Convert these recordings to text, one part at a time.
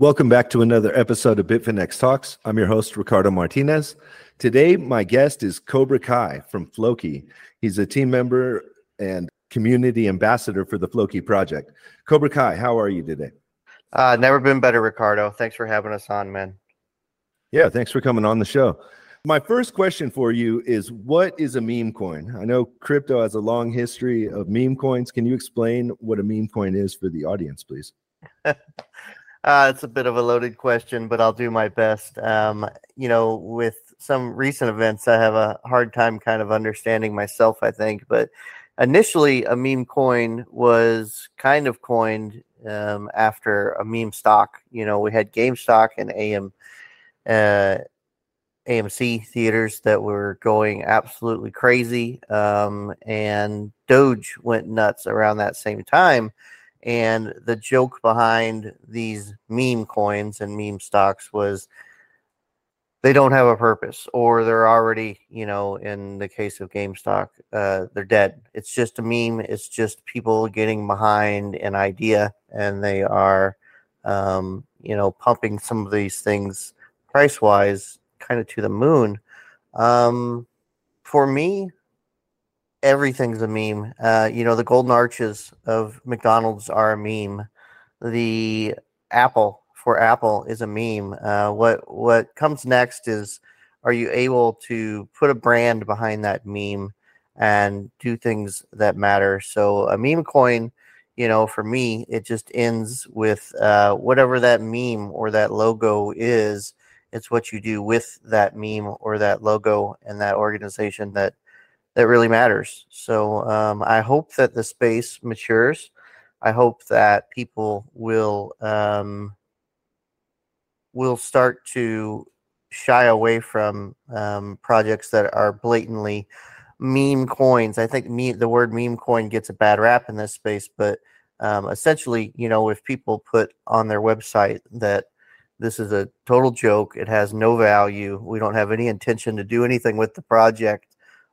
Welcome back to another episode of Bitfinex Talks. I'm your host, Ricardo Martinez. Today, my guest is Cobra Kai from Floki. He's a team member and community ambassador for the Floki project. Cobra Kai, how are you today? Uh, never been better, Ricardo. Thanks for having us on, man. Yeah, thanks for coming on the show. My first question for you is what is a meme coin? I know crypto has a long history of meme coins. Can you explain what a meme coin is for the audience, please? uh, it's a bit of a loaded question, but I'll do my best. Um, you know, with some recent events, I have a hard time kind of understanding myself, I think. But initially, a meme coin was kind of coined um, after a meme stock. You know, we had GameStop and AM. Uh, AMC theaters that were going absolutely crazy. Um, and Doge went nuts around that same time. And the joke behind these meme coins and meme stocks was they don't have a purpose, or they're already, you know, in the case of GameStop, uh, they're dead. It's just a meme. It's just people getting behind an idea, and they are, um, you know, pumping some of these things price wise kind of to the moon. Um, for me, everything's a meme. Uh, you know, the golden arches of McDonald's are a meme. The apple for Apple is a meme. Uh, what what comes next is, are you able to put a brand behind that meme and do things that matter? So a meme coin, you know, for me, it just ends with uh, whatever that meme or that logo is it's what you do with that meme or that logo and that organization that that really matters. So um, I hope that the space matures. I hope that people will um, will start to shy away from um, projects that are blatantly meme coins. I think me, the word meme coin gets a bad rap in this space, but um, essentially, you know, if people put on their website that this is a total joke. It has no value. We don't have any intention to do anything with the project.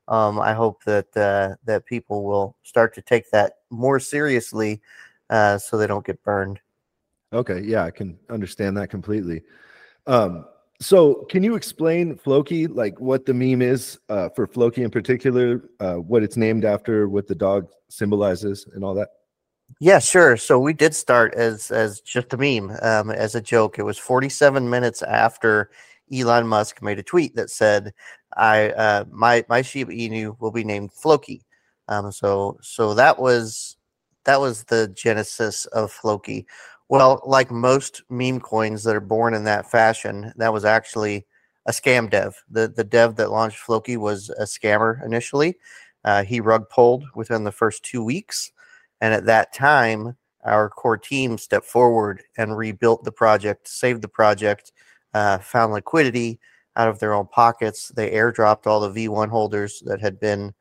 Um, I hope that uh, that people will start to take that more seriously, uh, so they don't get burned. Okay, yeah, I can understand that completely. Um, so, can you explain Floki, like what the meme is uh, for Floki in particular, uh, what it's named after, what the dog symbolizes, and all that? Yeah, sure. So we did start as as just a meme, um, as a joke. It was 47 minutes after Elon Musk made a tweet that said, "I uh, my my Shiba Inu will be named Floki." Um, so so that was that was the genesis of Floki. Well, like most meme coins that are born in that fashion, that was actually a scam dev. The the dev that launched Floki was a scammer initially. Uh, he rug pulled within the first two weeks. And at that time, our core team stepped forward and rebuilt the project, saved the project, uh, found liquidity out of their own pockets. They airdropped all the V1 holders that had been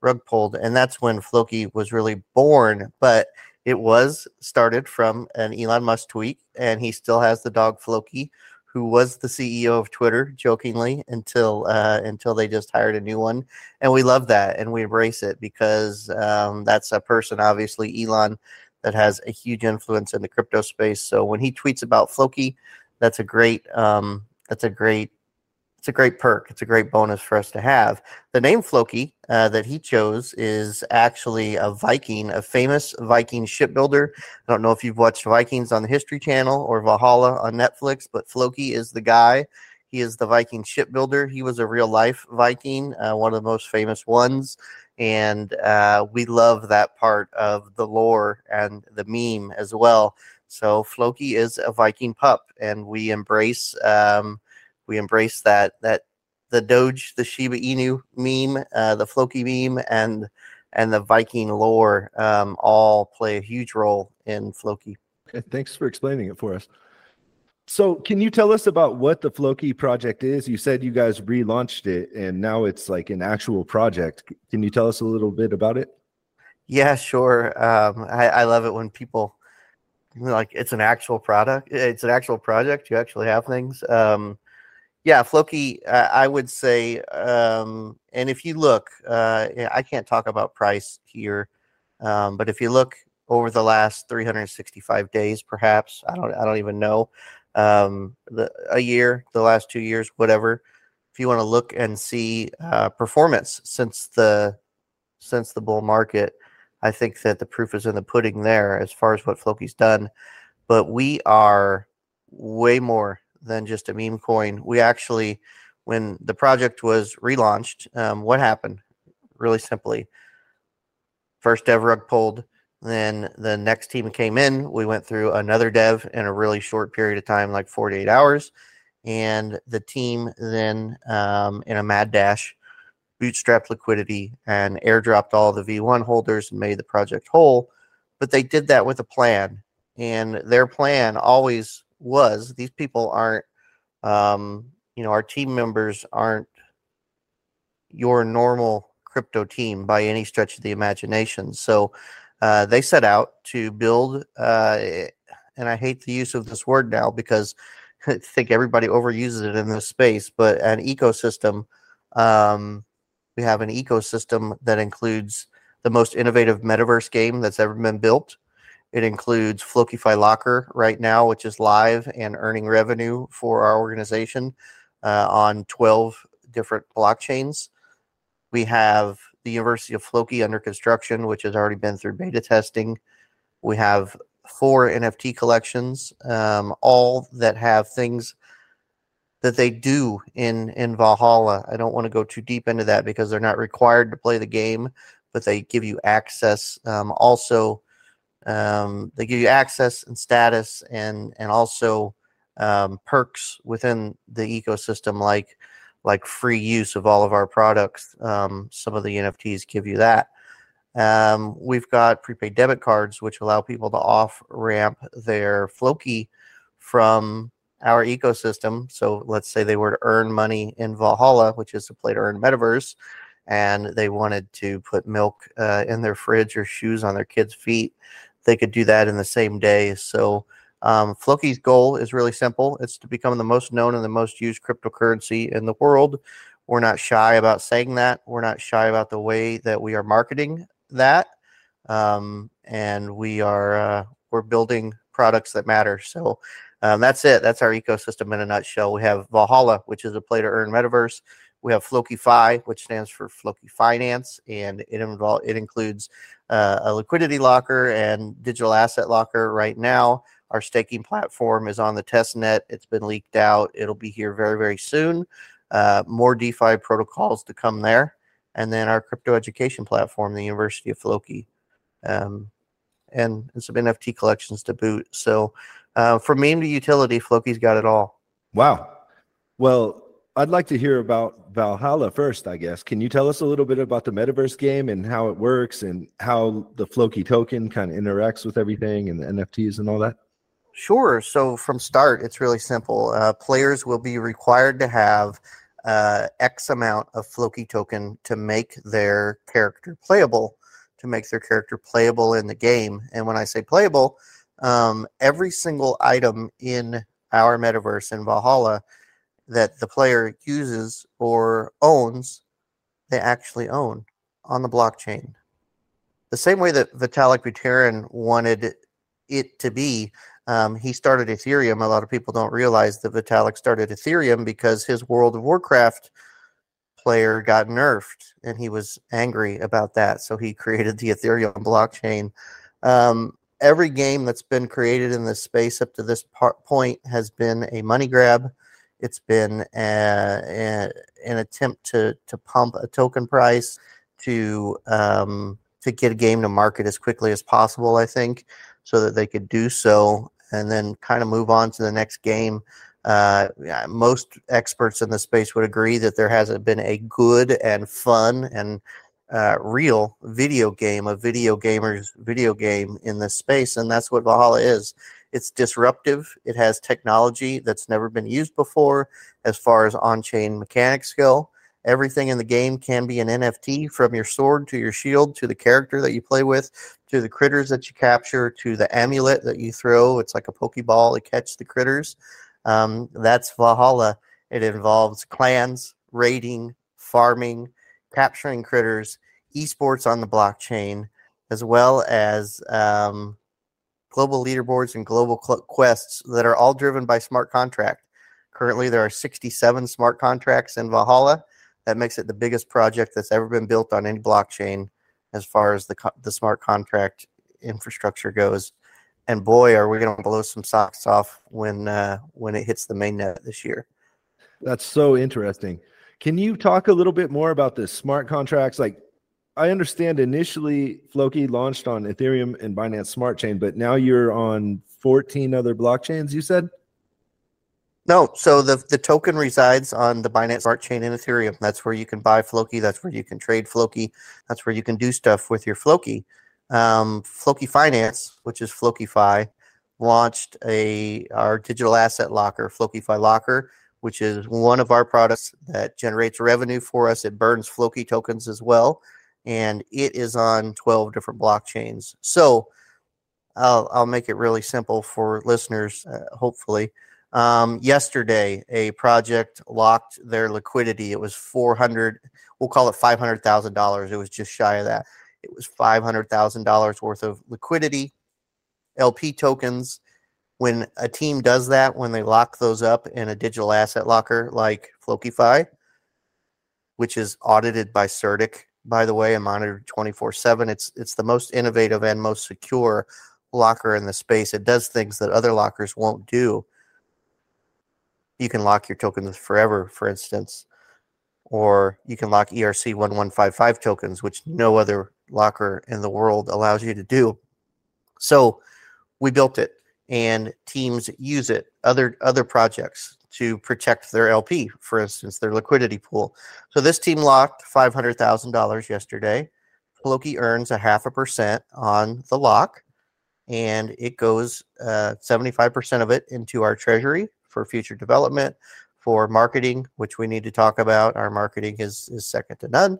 rug pulled. And that's when Floki was really born. But it was started from an Elon Musk tweet, and he still has the dog Floki, who was the CEO of Twitter, jokingly, until uh, until they just hired a new one, and we love that and we embrace it because um, that's a person, obviously Elon, that has a huge influence in the crypto space. So when he tweets about Floki, that's a great um, that's a great it's a great perk. It's a great bonus for us to have. The name Floki uh, that he chose is actually a Viking, a famous Viking shipbuilder. I don't know if you've watched Vikings on the History Channel or Valhalla on Netflix, but Floki is the guy. He is the Viking shipbuilder. He was a real life Viking, uh, one of the most famous ones. And uh, we love that part of the lore and the meme as well. So Floki is a Viking pup, and we embrace. Um, we embrace that that the Doge, the Shiba Inu meme, uh, the Floki meme, and and the Viking lore um, all play a huge role in Floki. Okay, thanks for explaining it for us. So, can you tell us about what the Floki project is? You said you guys relaunched it, and now it's like an actual project. Can you tell us a little bit about it? Yeah, sure. Um, I, I love it when people like it's an actual product. It's an actual project. You actually have things. Um, yeah, Floki, uh, I would say, um, and if you look, uh, I can't talk about price here, um, but if you look over the last 365 days, perhaps I don't, I don't even know. um, the, a year, the last two years, whatever. If you want to look and see uh, performance since the since the bull market, I think that the proof is in the pudding there as far as what Floki's done. But we are way more than just a meme coin. We actually, when the project was relaunched, um, what happened? Really simply, first dev rug pulled. Then the next team came in. We went through another dev in a really short period of time, like 48 hours. And the team then, um, in a mad dash, bootstrapped liquidity and airdropped all the V1 holders and made the project whole. But they did that with a plan. And their plan always was these people aren't, um, you know, our team members aren't your normal crypto team by any stretch of the imagination. So uh, they set out to build, uh, and I hate the use of this word now because I think everybody overuses it in this space, but an ecosystem. Um, we have an ecosystem that includes the most innovative metaverse game that's ever been built. It includes FlokiFi Locker right now, which is live and earning revenue for our organization uh, on 12 different blockchains. We have the University of Floki under construction, which has already been through beta testing. We have four NFT collections, um, all that have things that they do in in Valhalla. I don't want to go too deep into that because they're not required to play the game, but they give you access. Um, also, um, they give you access and status, and and also um, perks within the ecosystem, like like free use of all of our products. Um, some of the NFTs give you that. Um, we've got prepaid debit cards, which allow people to off ramp their Floki from our ecosystem. So let's say they were to earn money in Valhalla, which is a play to earn metaverse, and they wanted to put milk uh, in their fridge or shoes on their kids' feet, they could do that in the same day. So um, Floki's goal is really simple. It's to become the most known and the most used cryptocurrency in the world. We're not shy about saying that. We're not shy about the way that we are marketing that. Um, and we are uh, we're building products that matter. So um, that's it. That's our ecosystem in a nutshell. We have Valhalla, which is a play to earn metaverse. We have FlokiFi, which stands for Floki Finance, and it involve it includes uh, a liquidity locker and digital asset locker. Right now, our staking platform is on the test net. It's been leaked out. It'll be here very very soon. Uh, more DeFi protocols to come there, and then our crypto education platform, the University of Floki, um, and, and some NFT collections to boot. So uh, from meme to utility, Floki's got it all. Wow. Well, I'd like to hear about Valhalla first, I guess. Can you tell us a little bit about the metaverse game and how it works and how the Floki token kind of interacts with everything and the NFTs and all that? Sure. So from start, it's really simple. Uh, players will be required to have uh, X amount of Floki token to make their character playable, to make their character playable in the game. And when I say playable, um, every single item in our metaverse in Valhalla that the player uses or owns, they actually own on the blockchain. The same way that Vitalik Buterin wanted it to be, um, he started Ethereum. A lot of people don't realize that Vitalik started Ethereum because his World of Warcraft player got nerfed and he was angry about that. So he created the Ethereum blockchain. Um, every game that's been created in this space up to this part, point has been a money grab. It's been a, a, an attempt to to pump a token price to um, to get a game to market as quickly as possible. I think so that they could do so and then kind of move on to the next game. Uh, most experts in the space would agree that there hasn't been a good and fun and uh, real video game, a video gamer's video game in this space, and that's what Valhalla is. It's disruptive. It has technology that's never been used before as far as on-chain mechanics go. Everything in the game can be an NFT from your sword to your shield to the character that you play with to the critters that you capture to the amulet that you throw. It's like a Pokeball to catch the critters. Um, that's Valhalla. It involves clans, raiding, farming, capturing critters, esports on the blockchain, as well as um, global leaderboards, and global cl- quests that are all driven by smart contract. Currently, there are 67 smart contracts in Valhalla. That makes it the biggest project that's ever been built on any blockchain as far as the, co- the smart contract infrastructure goes. And boy, are we going to blow some socks off when uh, when it hits the mainnet this year. That's so interesting. Can you talk a little bit more about the smart contracts? Like, I understand initially Floki launched on Ethereum and Binance Smart Chain, but now you're on 14 other blockchains, you said? No, so the the token resides on the Binance Smart Chain in Ethereum. That's where you can buy Floki. That's where you can trade Floki. That's where you can do stuff with your Floki. Um, Floki Finance, which is FlokiFi, launched a our digital asset locker, FlokiFi Locker, which is one of our products that generates revenue for us. It burns Floki tokens as well, and it is on 12 different blockchains. So I'll, I'll make it really simple for listeners, uh, hopefully. Um, yesterday, a project locked their liquidity. It was 400, we'll call it $500,000. It was just shy of that. It was $500,000 worth of liquidity, LP tokens. When a team does that, when they lock those up in a digital asset locker like FlokiFi, which is audited by CertiK, by the way, and monitored 24 7, it's, it's the most innovative and most secure locker in the space. It does things that other lockers won't do you can lock your tokens forever, for instance, or you can lock ERC 1155 tokens, which no other locker in the world allows you to do. So we built it and teams use it, other other projects to protect their LP, for instance, their liquidity pool. So this team locked $500,000 yesterday. Floki earns a half a percent on the lock, and it goes uh, 75% of it into our treasury for future development, for marketing, which we need to talk about. Our marketing is, is second to none.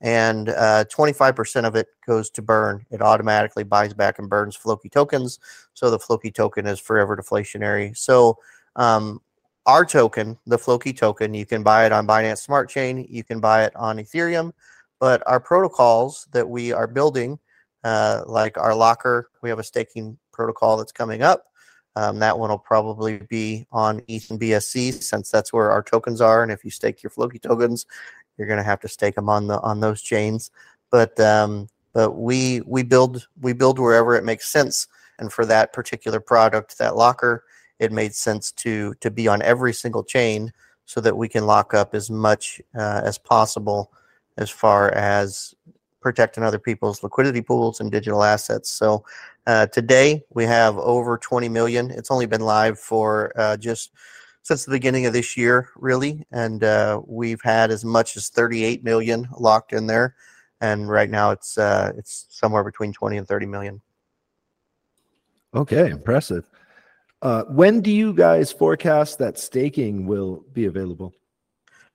And uh, 25% of it goes to burn. It automatically buys back and burns Floki tokens. So the Floki token is forever deflationary. So um, our token, the Floki token, you can buy it on Binance Smart Chain, you can buy it on Ethereum. But our protocols that we are building, uh, like our locker, we have a staking protocol that's coming up. Um, that one will probably be on ETH and BSC since that's where our tokens are. And if you stake your Floki tokens, you're going to have to stake them on the on those chains. But um, but we we build we build wherever it makes sense. And for that particular product, that locker, it made sense to to be on every single chain so that we can lock up as much uh, as possible as far as protecting other people's liquidity pools and digital assets. So uh, today we have over 20 million. It's only been live for uh, just since the beginning of this year, really, and uh, we've had as much as 38 million locked in there. And right now it's uh, it's somewhere between 20 and 30 million. Okay, impressive. Uh, when do you guys forecast that staking will be available?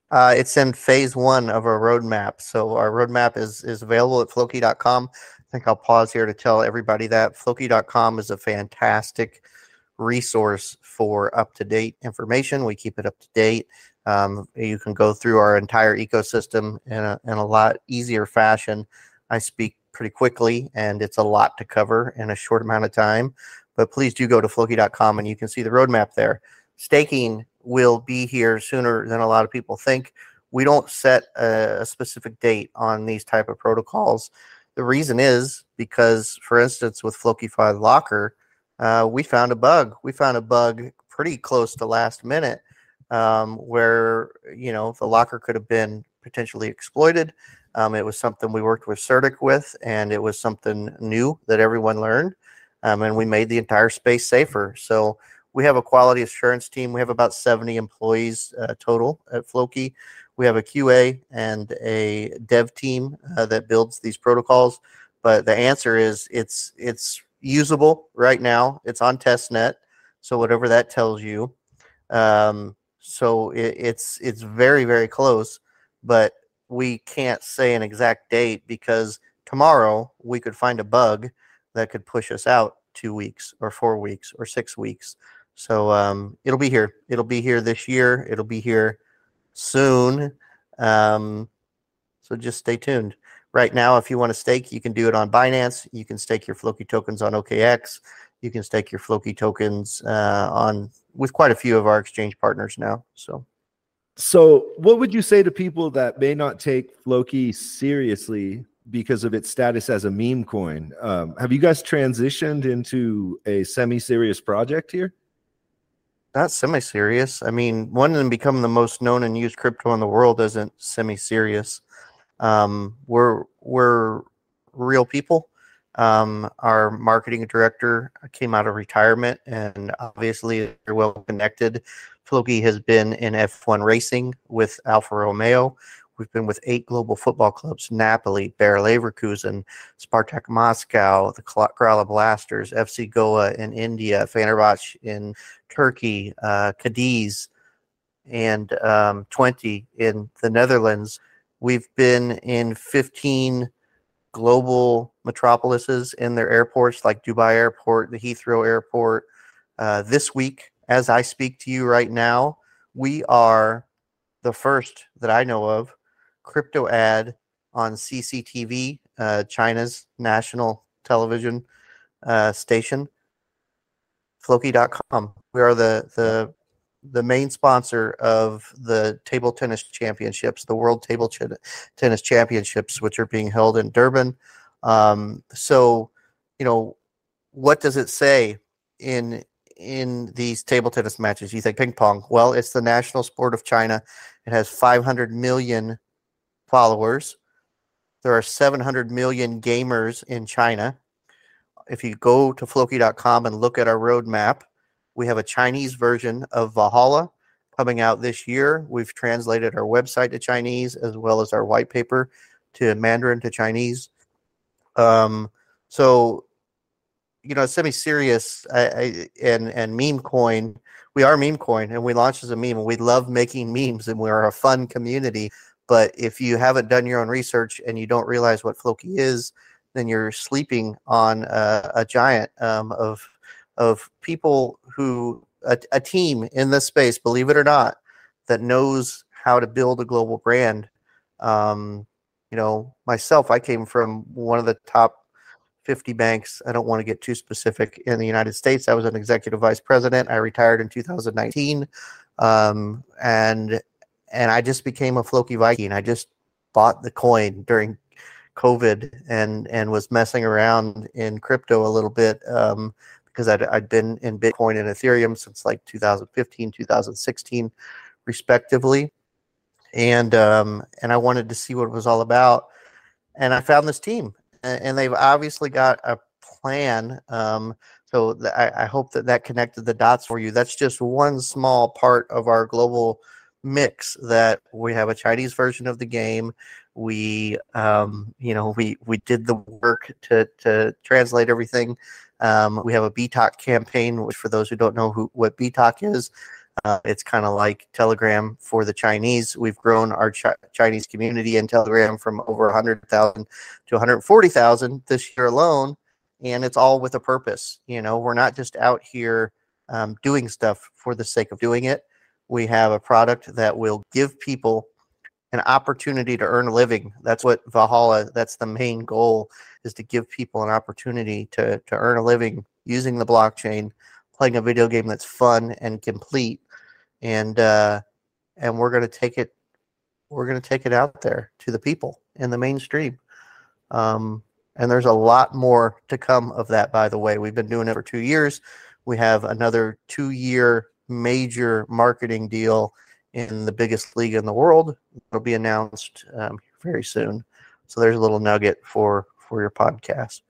Uh, it's in phase one of our roadmap. So our roadmap is is available at floki.com. I think I'll pause here to tell everybody that Floki.com is a fantastic resource for up to date information. We keep it up to date. Um, you can go through our entire ecosystem in a, in a lot easier fashion. I speak pretty quickly, and it's a lot to cover in a short amount of time. But please do go to Floki.com and you can see the roadmap there. Staking will be here sooner than a lot of people think. We don't set a, a specific date on these type of protocols. The reason is because, for instance, with FlokiFi Locker, uh, we found a bug. We found a bug pretty close to last minute um, where, you know, the locker could have been potentially exploited. Um, it was something we worked with CertiK with, and it was something new that everyone learned. Um, and we made the entire space safer. So we have a quality assurance team. We have about 70 employees uh, total at Floki. We have a QA and a dev team uh, that builds these protocols. But the answer is it's it's usable right now. It's on testnet, so whatever that tells you. Um, so it, it's it's very very close, but we can't say an exact date because tomorrow we could find a bug that could push us out two weeks or four weeks or six weeks. So um, it'll be here. It'll be here this year. It'll be here soon. Um, so just stay tuned. Right now, if you want to stake, you can do it on Binance. You can stake your Floki tokens on OKX. You can stake your Floki tokens uh, on with quite a few of our exchange partners now. So, so what would you say to people that may not take Floki seriously because of its status as a meme coin? Um, have you guys transitioned into a semi-serious project here? Not semi-serious. I mean, one of them become the most known and used crypto in the world isn't semi-serious. Um, we're we're real people. Um, our marketing director came out of retirement, and obviously they're well connected. Floki has been in F1 racing with Alfa Romeo. We've been with eight global football clubs: Napoli, Bayer Leverkusen, Spartak Moscow, the Kerala Blasters, FC Goa in India, Fenerbahce in Turkey, uh, Cadiz, and um, Twente in the Netherlands. We've been in 15 global metropolises in their airports, like Dubai Airport, the Heathrow Airport. Uh, this week, as I speak to you right now, we are the first that I know of crypto ad on CCTV, uh, China's national television uh, station. Floki.com. We are the the the main sponsor of the table tennis championships, the World Table Ch- Tennis Championships, which are being held in Durban. Um, so, you know, what does it say in in these table tennis matches? You think ping pong? Well, it's the national sport of China. It has 500 million followers. There are 700 million gamers in China. If you go to Floki.com and look at our roadmap, we have a Chinese version of Valhalla coming out this year. We've translated our website to Chinese as well as our white paper to Mandarin to Chinese. Um, so, you know, semi-serious and and meme coin. We are meme coin, and we launched as a meme, and we love making memes, and we're a fun community. But if you haven't done your own research and you don't realize what Floki is, then you're sleeping on a, a giant um, of of people who a, a team in this space, believe it or not, that knows how to build a global brand. Um, you know, myself, I came from one of the top 50 banks. I don't want to get too specific in the United States. I was an executive vice president. I retired in 2019. Um, and and I just became a Floki Viking. I just bought the coin during COVID and and was messing around in crypto a little bit. Um, because I'd, I'd been in Bitcoin and Ethereum since like 2015, 2016, respectively. And um, and I wanted to see what it was all about. And I found this team, and, they've obviously got a plan. Um, so I, I hope that that connected the dots for you. That's just one small part of our global mix. That we have a Chinese version of the game. We, um, you know, we we did the work to to translate everything um, we have a BTOC campaign, which for those who don't know who what BTOC is, uh, it's kind of like Telegram for the Chinese. We've grown our Ch- Chinese community in Telegram from over 100,000 to 140,000 this year alone, and it's all with a purpose. You know, we're not just out here um, doing stuff for the sake of doing it. We have a product that will give people an opportunity to earn a living. That's what Valhalla. That's the main goal is to give people an opportunity to to earn a living using the blockchain, playing a video game that's fun and complete, and uh, and we're going to take it we're to take it out there to the people in the mainstream. Um, and there's a lot more to come of that. By the way, we've been doing it for two years. We have another two-year major marketing deal in the biggest league in the world. It'll be announced um, very soon. So there's a little nugget for for your podcast.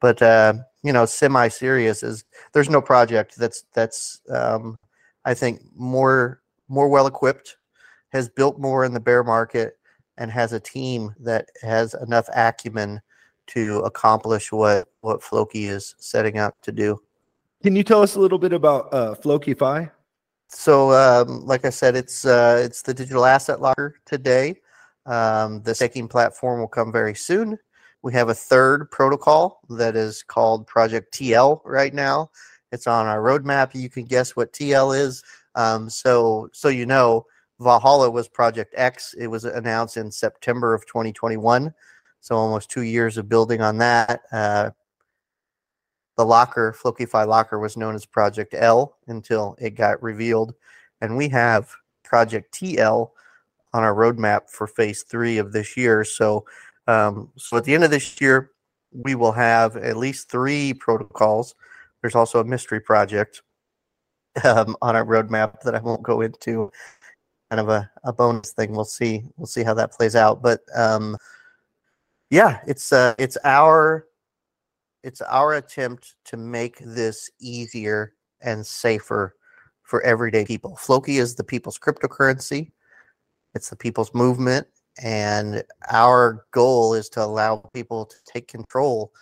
But uh, you know, semi-serious is there's no project that's that's um, I think more more well equipped, has built more in the bear market, and has a team that has enough acumen to accomplish what what Floki is setting out to do. Can you tell us a little bit about uh, FlokiFi? So, um, like I said, it's uh, it's the digital asset locker today. Um, the staking platform will come very soon. We have a third protocol that is called Project TL right now. It's on our roadmap. You can guess what TL is. Um, so, so you know, Valhalla was Project X. It was announced in September of 2021. So almost two years of building on that. Uh, the locker, FlokiFi locker, was known as Project L until it got revealed. And we have Project TL on our roadmap for phase three of this year. So, um, so at the end of this year, we will have at least three protocols. There's also a mystery project um, on our roadmap that I won't go into. Kind of a, a bonus thing. We'll see. We'll see how that plays out. But um, yeah, it's uh, it's our it's our attempt to make this easier and safer for everyday people. Floki is the people's cryptocurrency. It's the people's movement, and our goal is to allow people to take control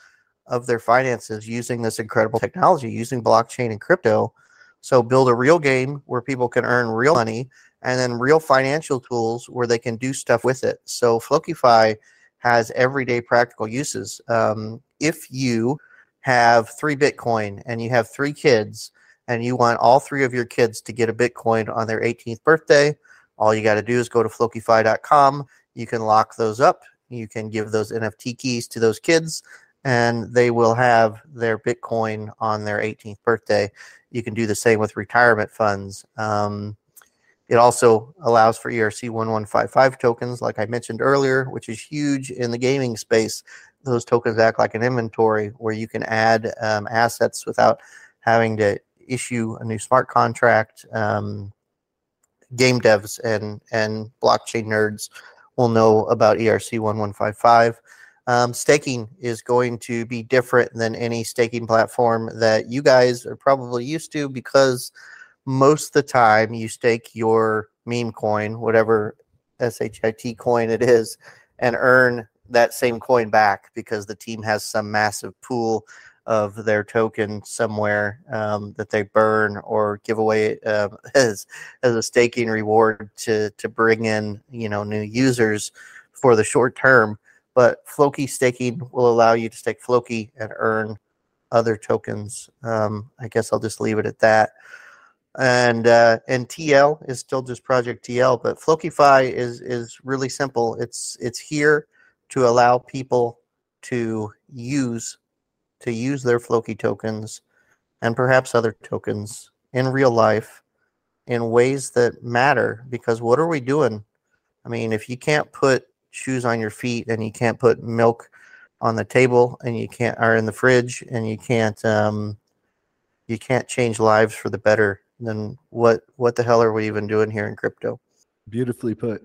of their finances using this incredible technology, using blockchain and crypto. So build a real game where people can earn real money and then real financial tools where they can do stuff with it. So FlokiFi has everyday practical uses. Um, if you have three Bitcoin and you have three kids and you want all three of your kids to get a Bitcoin on their 18th birthday, all you got to do is go to flokifi.com. You can lock those up. You can give those NFT keys to those kids and they will have their Bitcoin on their 18th birthday. You can do the same with retirement funds. Um, it also allows for ERC 1155 tokens, like I mentioned earlier, which is huge in the gaming space. Those tokens act like an inventory where you can add um, assets without having to issue a new smart contract. Um, game devs and, and blockchain nerds will know about ERC 1155. Um, staking is going to be different than any staking platform that you guys are probably used to because most the time you stake your meme coin, whatever SHIT coin it is, and earn that same coin back because the team has some massive pool of their token somewhere um, that they burn or give away um, as as a staking reward to to bring in you know new users for the short term. But Floki staking will allow you to stake Floki and earn other tokens. Um, I guess I'll just leave it at that. And uh, and TL is still just Project TL, but FlokiFi is is really simple. It's it's here to allow people to use to use their Floki tokens and perhaps other tokens in real life in ways that matter. Because what are we doing? I mean, if you can't put shoes on your feet and you can't put milk on the table and you can't are in the fridge and you can't um, you can't change lives for the better then what what the hell are we even doing here in crypto beautifully put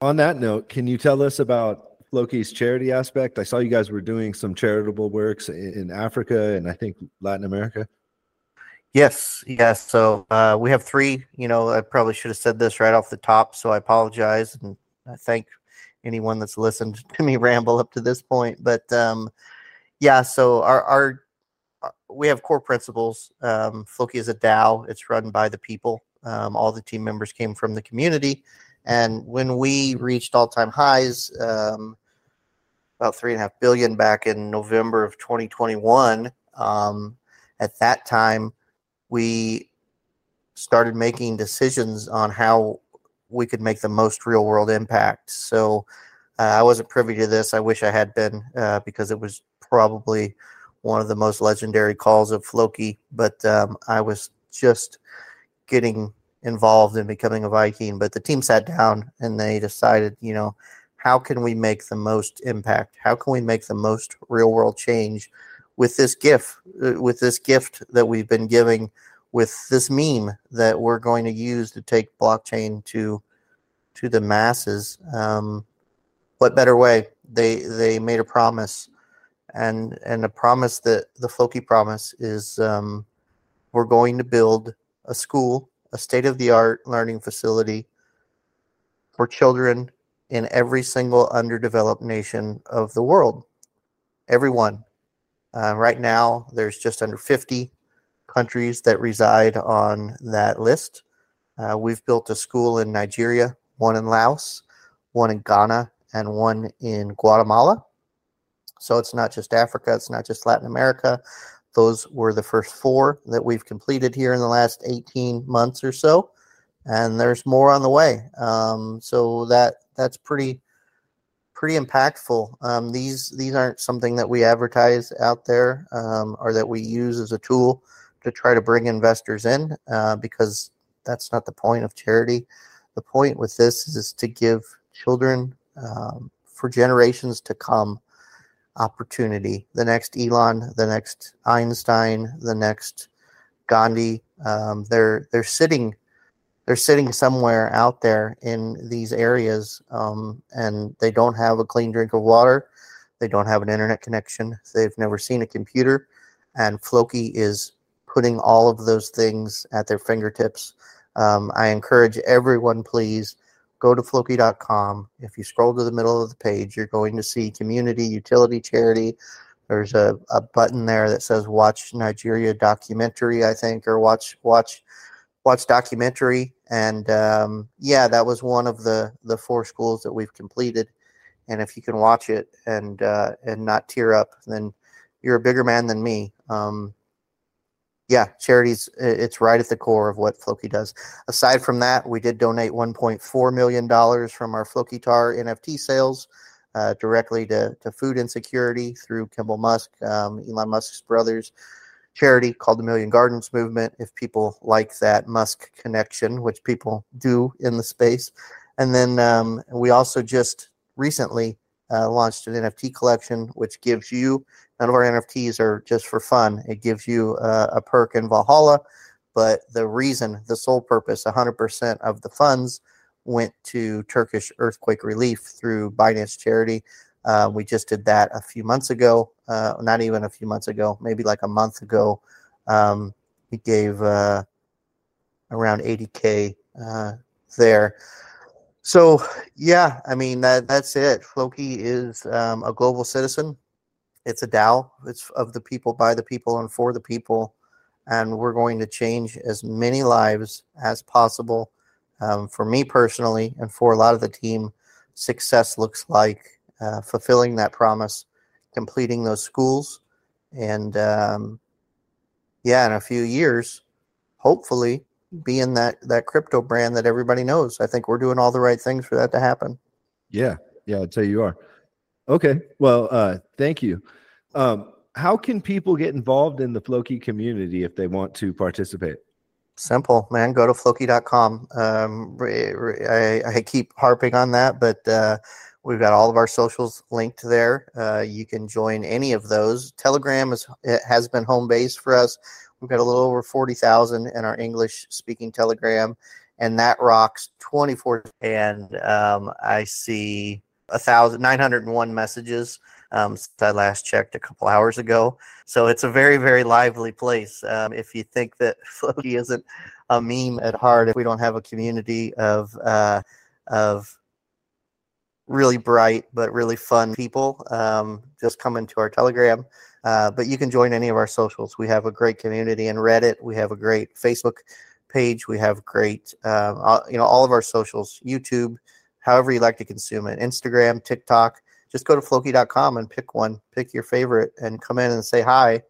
on that note can you tell us about floki's charity aspect i saw you guys were doing some charitable works in, africa and i think latin america yes yes so uh, we have three you know i probably should have said this right off the top so i apologize and i thank anyone that's listened to me ramble up to this point. But um, yeah, so our, our uh, we have core principles. Um, Floki is a DAO. It's run by the people. Um, all the team members came from the community, and when we reached all-time highs, um, about three and a half billion back in November of 2021. Um, at that time, we started making decisions on how we could make the most real world impact. So uh, I wasn't privy to this. I wish I had been uh, because it was probably one of the most legendary calls of Floki. But um, I was just getting involved in becoming a Viking. But the team sat down and they decided, you know, how can we make the most impact? How can we make the most real world change with this gift, uh, with this gift that we've been giving? with this meme that we're going to use to take blockchain to to the masses. Um, what better way? They they made a promise, and and a promise that the Floki promise is um, we're going to build a school, a state of the art learning facility for children in every single underdeveloped nation of the world. Everyone. Uh, right now, there's just under 50 countries that reside on that list. Uh, we've built a school in Nigeria, one in Laos, one in Ghana, and one in Guatemala. So it's not just Africa, it's not just Latin America. Those were the first four that we've completed here in the last 18 months or so, and there's more on the way. Um, so that that's pretty pretty impactful. Um, these these aren't something that we advertise out there um, or that we use as a tool to try to bring investors in uh, because that's not the point of charity. The point with this is to give children um, for generations to come opportunity. The next Elon, the next Einstein, the next Gandhi. Um, they're they're sitting they're sitting somewhere out there in these areas, um, and they don't have a clean drink of water. They don't have an internet connection. They've never seen a computer, and Floki is putting all of those things at their fingertips. Um, I encourage everyone, please go to floki.com. If you scroll to the middle of the page, you're going to see community, utility, charity. There's a, a button there that says watch Nigeria documentary, I think, or watch watch watch documentary. And um, yeah, that was one of the the four schools that we've completed. And if you can watch it and uh, and not tear up, then you're a bigger man than me. Um, yeah, charities, it's right at the core of what Floki does. Aside from that, we did donate $1.4 million from our Flokitar NFT sales uh, directly to, to food insecurity through Kimball Musk, um, Elon Musk's brothers charity called the Million Gardens Movement, if people like that Musk connection, which people do in the space. And then um, we also just recently uh, launched an NFT collection, which gives you None of our NFTs are just for fun. It gives you uh, a perk in Valhalla, but the reason, the sole purpose, 100% of the funds went to Turkish earthquake relief through Binance Charity. Uh, we just did that a few months ago, uh, not even a few months ago, maybe like a month ago. Um, we gave uh, around 80K uh, there. So, yeah, I mean, that, that's it. Floki is um, a global citizen it's a DAO. It's of the people, by the people, and for the people. And we're going to change as many lives as possible. Um, for me personally, and for a lot of the team, success looks like uh, fulfilling that promise, completing those schools, and um, yeah, in a few years, hopefully, being that that crypto brand that everybody knows. I think we're doing all the right things for that to happen. Yeah, yeah, I'd say you are. Okay. Well, uh, thank you. Um, how can people get involved in the Floki community if they want to participate? Simple, man. Go to floki.com. Um, I, I keep harping on that, but uh, we've got all of our socials linked there. Uh, you can join any of those. Telegram is has been home base for us. We've got a little over forty thousand in our English speaking Telegram, and that rocks twenty four. And um, I see a thousand nine hundred and one messages um, since I last checked a couple hours ago. So it's a very very lively place. Um, if you think that Floki isn't a meme at heart, if we don't have a community of uh, of really bright but really fun people, um, just come into our Telegram. Uh, but you can join any of our socials. We have a great community in Reddit. We have a great Facebook page. We have great, uh, you know, all of our socials, YouTube, however you like to consume it. Instagram, TikTok. Just go to floki.com and pick one, pick your favorite, and come in and say hi.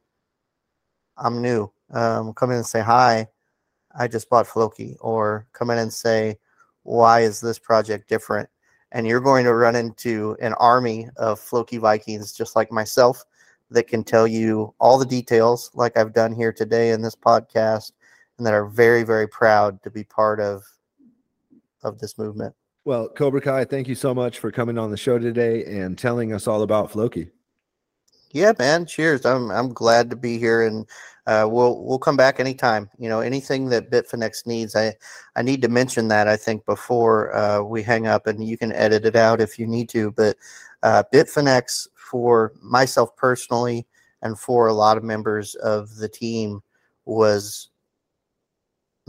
I'm new. Um, come in and say hi. I just bought Floki, or come in and say, why is this project different? And you're going to run into an army of Floki Vikings, just like myself, that can tell you all the details, like I've done here today in this podcast, and that are very, very proud to be part of of this movement. Well, Cobra Kai, thank you so much for coming on the show today and telling us all about Floki. Yeah, man. Cheers. I'm I'm glad to be here, and uh, we'll we'll come back anytime. You know, anything that Bitfinex needs, I I need to mention that I think before uh, we hang up, and you can edit it out if you need to. But uh, Bitfinex, for myself personally, and for a lot of members of the team, was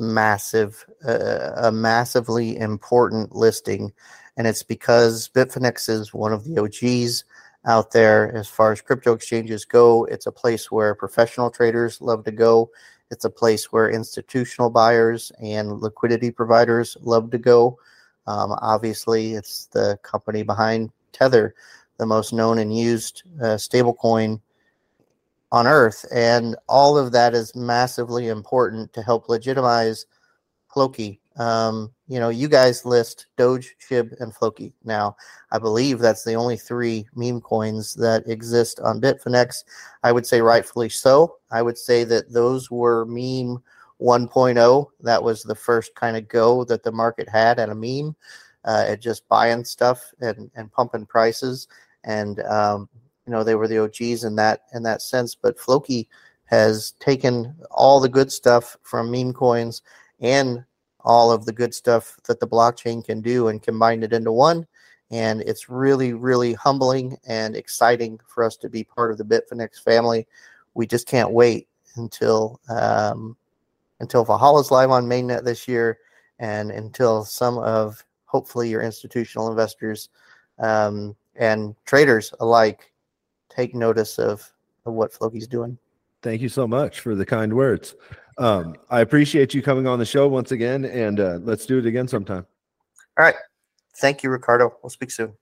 massive, uh, a massively important listing, and it's because Bitfinex is one of the OGs out there as far as crypto exchanges go. It's a place where professional traders love to go. It's a place where institutional buyers and liquidity providers love to go. Um, obviously, it's the company behind Tether, the most known and used uh, stablecoin on Earth. And all of that is massively important to help legitimize Floki. Um, you know, you guys list Doge, Shib, and Floki. Now, I believe that's the only three meme coins that exist on Bitfinex. I would say rightfully so. I would say that those were meme 1.0. That was the first kind of go that the market had at a meme, uh, at just buying stuff and, and pumping prices. And um, you know, they were the OGs in that in that sense. But Floki has taken all the good stuff from meme coins and all of the good stuff that the blockchain can do and combined it into one. And it's really, really humbling and exciting for us to be part of the Bitfinex family. We just can't wait until um, until Valhalla's live on mainnet this year, and until some of hopefully your institutional investors um, and traders alike take notice of, of what Floki's doing. Thank you so much for the kind words. Um, I appreciate you coming on the show once again, and uh, let's do it again sometime. All right. Thank you, Ricardo. We'll speak soon.